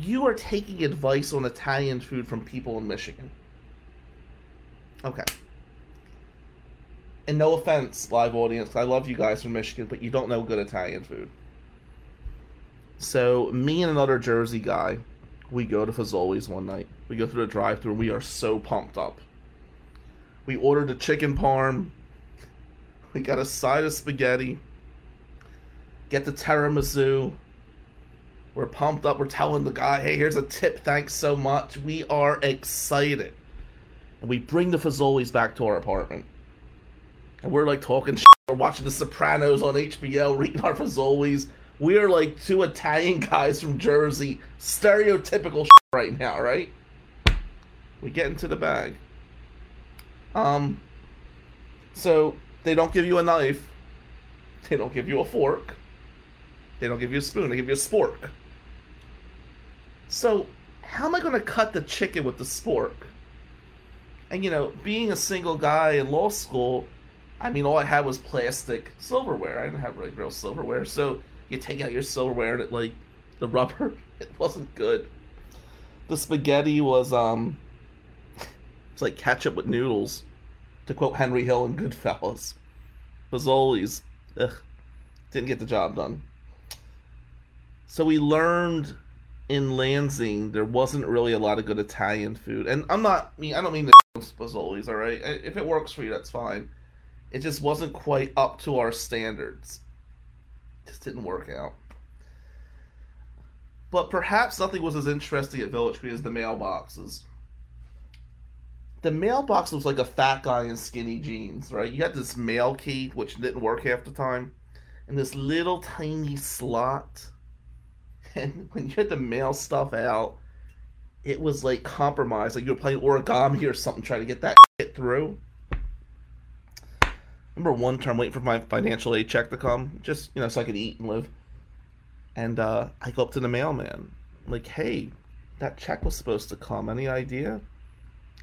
You are taking advice on Italian food from people in Michigan. Okay. And no offense, live audience, I love you guys from Michigan, but you don't know good Italian food. So, me and another Jersey guy, we go to Fazoli's one night. We go through the drive through and we are so pumped up. We ordered a chicken parm. We got a side of spaghetti. Get the tiramisu. We're pumped up. We're telling the guy, hey, here's a tip. Thanks so much. We are excited. And we bring the Fazoli's back to our apartment. And we're like talking shit. We're watching The Sopranos on HBO, reading our Fazoli's. We are like two Italian guys from Jersey. Stereotypical shit right now, right? We get into the bag. Um, so they don't give you a knife. They don't give you a fork. They don't give you a spoon. They give you a spork. So how am I going to cut the chicken with the spork? And you know, being a single guy in law school, I mean, all I had was plastic silverware. I didn't have like real silverware, so you take out your silverware and it like the rubber, it wasn't good. The spaghetti was um, it's like ketchup with noodles, to quote Henry Hill in Goodfellas. Fazoli's, ugh, didn't get the job done. So we learned in Lansing there wasn't really a lot of good Italian food, and I'm not I mean I don't mean the Fazoli's, all right. If it works for you, that's fine. It just wasn't quite up to our standards. just didn't work out. But perhaps nothing was as interesting at Village Green as the mailboxes. The mailbox was like a fat guy in skinny jeans, right? You had this mail key, which didn't work half the time, and this little tiny slot. And when you had to mail stuff out, it was like compromised. Like you were playing origami or something, trying to get that shit through. Remember one term waiting for my financial aid check to come, just you know, so I could eat and live. And uh, I go up to the mailman, like, "Hey, that check was supposed to come. Any idea?"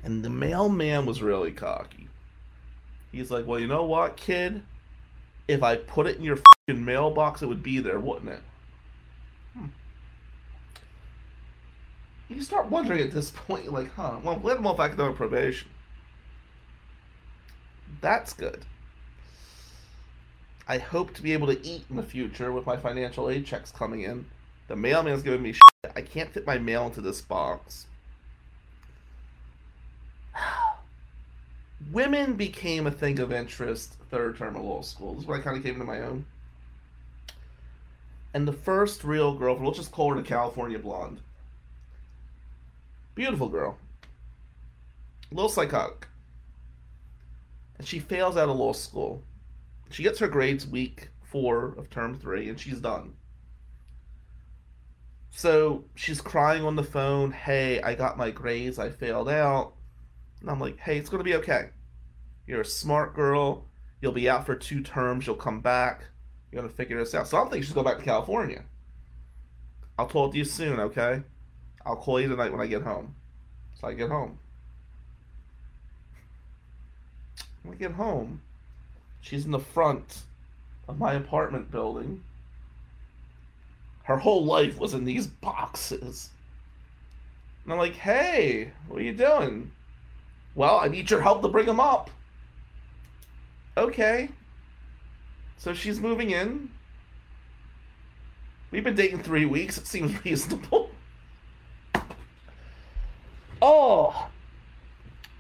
And the mailman was really cocky. He's like, "Well, you know what, kid? If I put it in your fucking mailbox, it would be there, wouldn't it?" Hmm. You start wondering at this point, like, huh? Well, let him off academic probation. That's good. I hope to be able to eat in the future with my financial aid checks coming in. The mailman's giving me shit. I can't fit my mail into this box. Women became a thing of interest third term of law school. This is when I kind of came into my own. And the first real girlfriend, let's just call her the California blonde. Beautiful girl. A little psychotic. And she fails out of law school. She gets her grades week four of term three, and she's done. So she's crying on the phone, Hey, I got my grades, I failed out. And I'm like, Hey, it's going to be okay. You're a smart girl. You'll be out for two terms. You'll come back. You're going to figure this out. So I'm thinking she's going back to California. I'll talk to you soon, okay? I'll call you tonight when I get home. So I get home. When I get home, she's in the front of my apartment building. Her whole life was in these boxes. And I'm like, hey, what are you doing? Well, I need your help to bring them up. Okay. So she's moving in. We've been dating three weeks. It seems reasonable. Oh.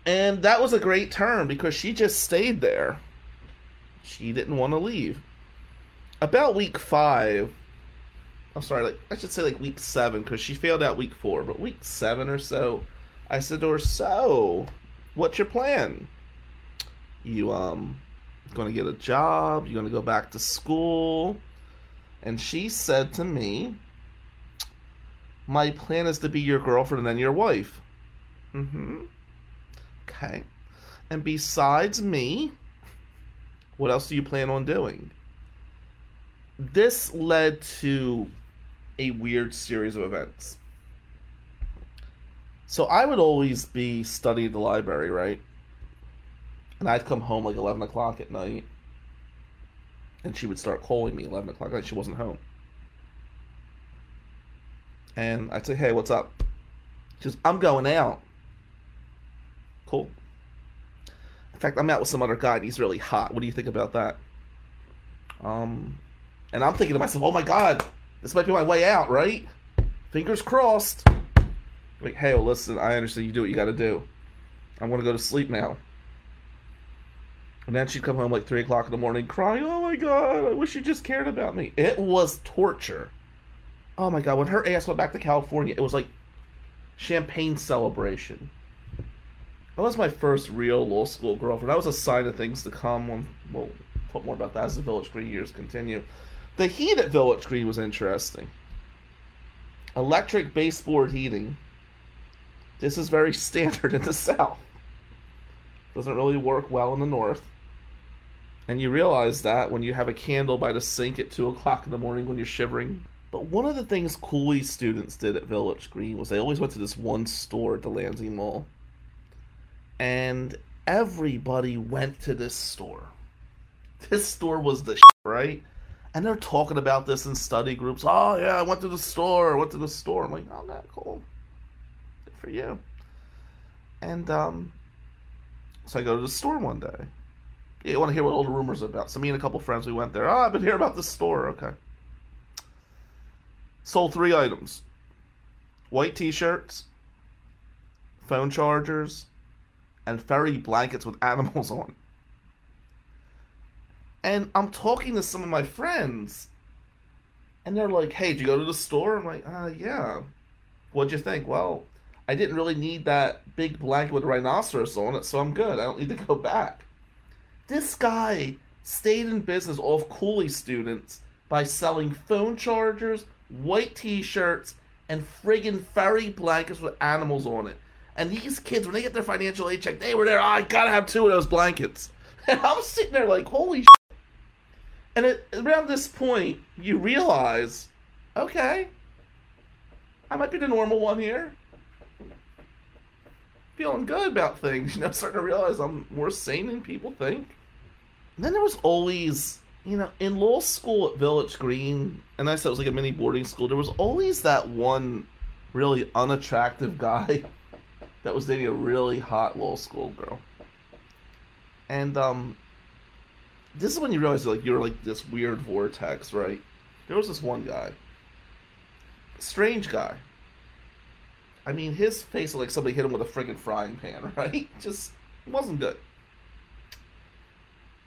And that was a great term because she just stayed there. She didn't want to leave. About week five, I'm sorry, like I should say like week seven because she failed out week four, but week seven or so, I said to her, "So, what's your plan? You um, going to get a job? you're going to go back to school?" And she said to me, "My plan is to be your girlfriend and then your wife." Mm-hmm. Okay. And besides me, what else do you plan on doing? This led to a weird series of events. So I would always be studying the library, right? And I'd come home like 11 o'clock at night. And she would start calling me 11 o'clock night. She wasn't home. And I'd say, hey, what's up? She goes, I'm going out. Cool. In fact, I'm out with some other guy and he's really hot. What do you think about that? Um, and I'm thinking to myself, oh my god, this might be my way out, right? Fingers crossed. Like, hey, listen, I understand you do what you got to do. I'm gonna go to sleep now. And then she'd come home like three o'clock in the morning, crying, "Oh my god, I wish you just cared about me." It was torture. Oh my god, when her ass went back to California, it was like champagne celebration. That was my first real law school girlfriend. That was a sign of things to come. When, we'll talk more about that as the Village Green years continue. The heat at Village Green was interesting. Electric baseboard heating. This is very standard in the South. Doesn't really work well in the North. And you realize that when you have a candle by the sink at 2 o'clock in the morning when you're shivering But one of the things Cooley students did at Village Green was they always went to this one store at the Lansing Mall. And everybody went to this store. This store was the shit, right? And they're talking about this in study groups. Oh, yeah, I went to the store. I went to the store. I'm like, oh, that cool. For you. And, um, so I go to the store one day. Yeah, you want to hear what all the rumors about. So me and a couple friends, we went there. Oh, I've been hearing about this store. Okay. Sold three items. White t-shirts, phone chargers, and furry blankets with animals on. And I'm talking to some of my friends, and they're like, "Hey, did you go to the store?" I'm like, "Uh, yeah." What'd you think? Well, I didn't really need that big blanket with a rhinoceros on it, so I'm good. I don't need to go back. This guy stayed in business off Cooley students by selling phone chargers, white t-shirts, and friggin' furry blankets with animals on it. And these kids, when they get their financial aid check, they were there. Oh, I gotta have two of those blankets. And I'm sitting there like, holy. Shit. And it, around this point, you realize, okay, I might be the normal one here. Feeling good about things, you know, starting to realize I'm more sane than people think. And then there was always, you know, in law school at Village Green, and I said it was like a mini boarding school, there was always that one really unattractive guy that was dating a really hot law school girl. And um this is when you realize like you're like this weird vortex, right? There was this one guy. Strange guy. I mean his face looked like somebody hit him with a friggin' frying pan, right? Just wasn't good.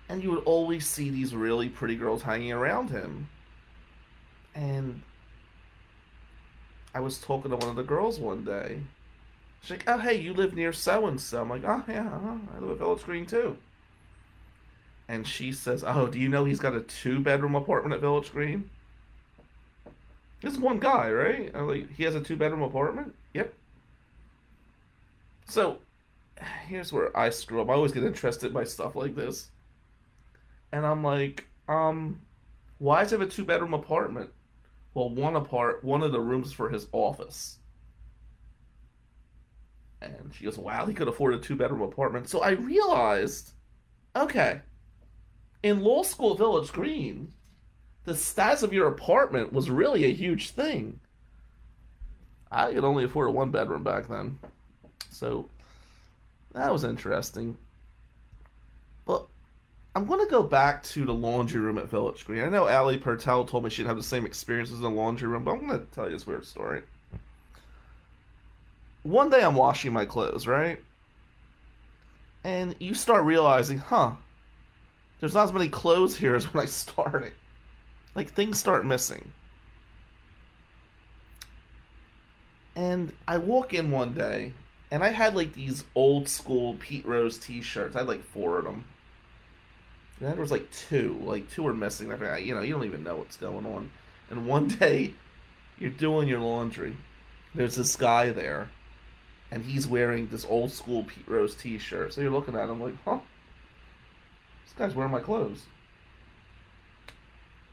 And you would always see these really pretty girls hanging around him. And I was talking to one of the girls one day. She's like, "Oh, hey, you live near so and so." I'm like, "Oh, yeah, uh-huh. I live at Village Green too." And she says, "Oh, do you know he's got a two-bedroom apartment at Village Green?" This is one guy, right? I'm like, he has a two-bedroom apartment. Yep. So, here's where I screw up. I always get interested by stuff like this, and I'm like, um, why he have a two-bedroom apartment? Well, one apart, one of the rooms for his office. And she goes, wow, he could afford a two bedroom apartment. So I realized, okay, in law school Village Green, the size of your apartment was really a huge thing. I could only afford a one bedroom back then. So that was interesting. But I'm going to go back to the laundry room at Village Green. I know Ali Pertel told me she'd have the same experiences in the laundry room, but I'm going to tell you this weird story one day I'm washing my clothes, right? And you start realizing, huh, there's not as many clothes here as when I started. Like, things start missing. And I walk in one day, and I had like these old school Pete Rose t shirts. I had like four of them. And there was like two. Like, two were missing. You know, you don't even know what's going on. And one day, you're doing your laundry. There's this guy there and he's wearing this old school Pete Rose T-shirt. So you're looking at him like, huh? This guy's wearing my clothes.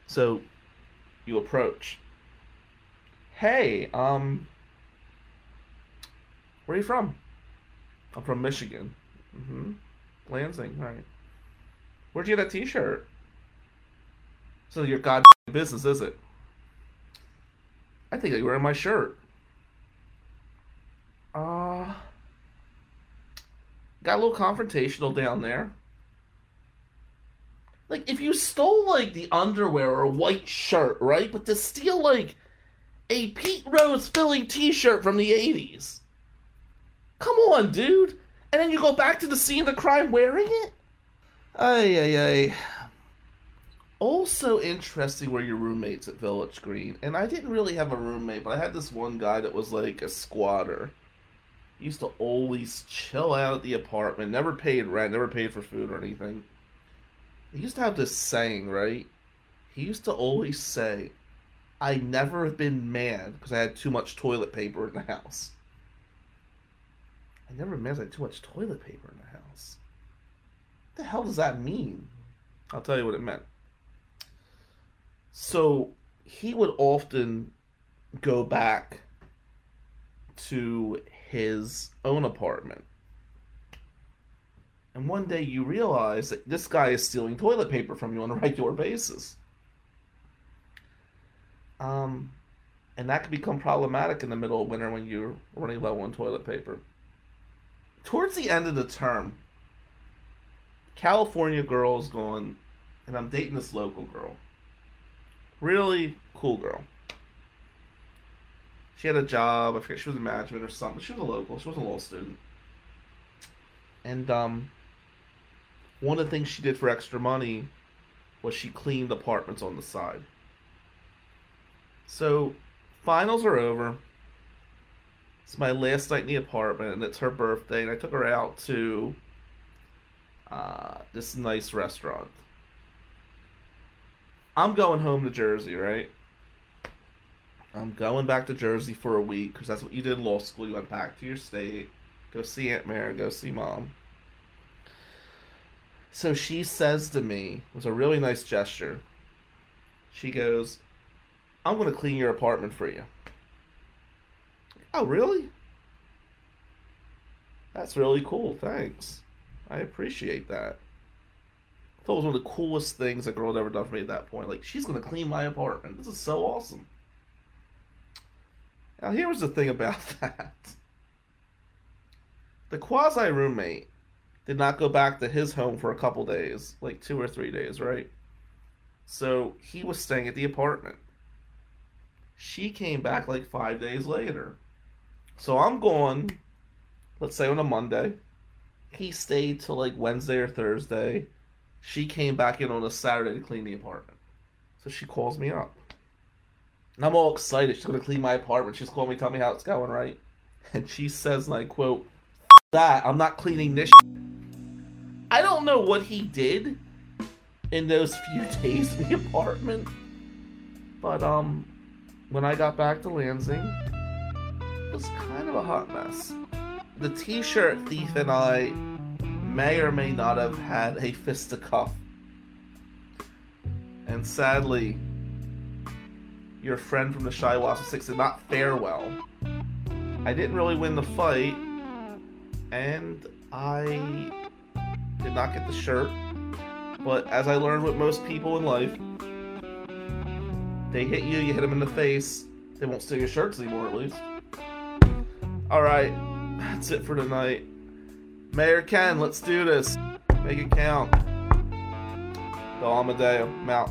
So you approach. Hey, um, where are you from? I'm from Michigan. Mm-hmm. Lansing, right. Where'd you get that T-shirt? So your god business, is it? I think you're wearing my shirt. Uh, got a little confrontational down there. Like, if you stole, like, the underwear or white shirt, right? But to steal, like, a Pete Rose Philly t shirt from the 80s. Come on, dude. And then you go back to the scene of the crime wearing it? Ay, ay, ay. Also interesting were your roommates at Village Green. And I didn't really have a roommate, but I had this one guy that was like a squatter used to always chill out at the apartment, never paid rent, never paid for food or anything. He used to have this saying, right? He used to always say, I never have been mad because I had too much toilet paper in the house. I never mad I had too much toilet paper in the house. What the hell does that mean? I'll tell you what it meant. So, he would often go back to his own apartment. And one day you realize that this guy is stealing toilet paper from you on a regular basis. Um, and that can become problematic in the middle of winter when you're running low on toilet paper. Towards the end of the term, California girl is going, and I'm dating this local girl. Really cool girl. She had a job. I forget she was in management or something. She was a local. She was a law student. And um, one of the things she did for extra money was she cleaned apartments on the side. So, finals are over. It's my last night in the apartment, and it's her birthday, and I took her out to uh, this nice restaurant. I'm going home to Jersey, right? I'm going back to Jersey for a week because that's what you did in law school. You went back to your state, go see Aunt Mary, go see mom. So she says to me, it was a really nice gesture. She goes, I'm going to clean your apartment for you. Oh, really? That's really cool. Thanks. I appreciate that. I thought it was one of the coolest things a girl had ever done for me at that point. Like, she's going to clean my apartment. This is so awesome. Now, here was the thing about that the quasi roommate did not go back to his home for a couple days, like two or three days, right? So he was staying at the apartment. She came back like five days later. So I'm going, let's say on a Monday. He stayed till like Wednesday or Thursday. She came back in on a Saturday to clean the apartment. So she calls me up. And I'm all excited. She's going to clean my apartment. She's calling me, tell me how it's going, right? And she says, I quote, that, I'm not cleaning this. I don't know what he did in those few days in the apartment. But, um, when I got back to Lansing, it was kind of a hot mess. The t shirt thief and I may or may not have had a fisticuff. And sadly, your friend from the Shiawassee Six did not fare well. I didn't really win the fight, and I did not get the shirt. But as I learned with most people in life, they hit you, you hit them in the face. They won't steal your shirts anymore, at least. Alright, that's it for tonight. Mayor Ken, let's do this. Make it count. The Amadeo, I'm out.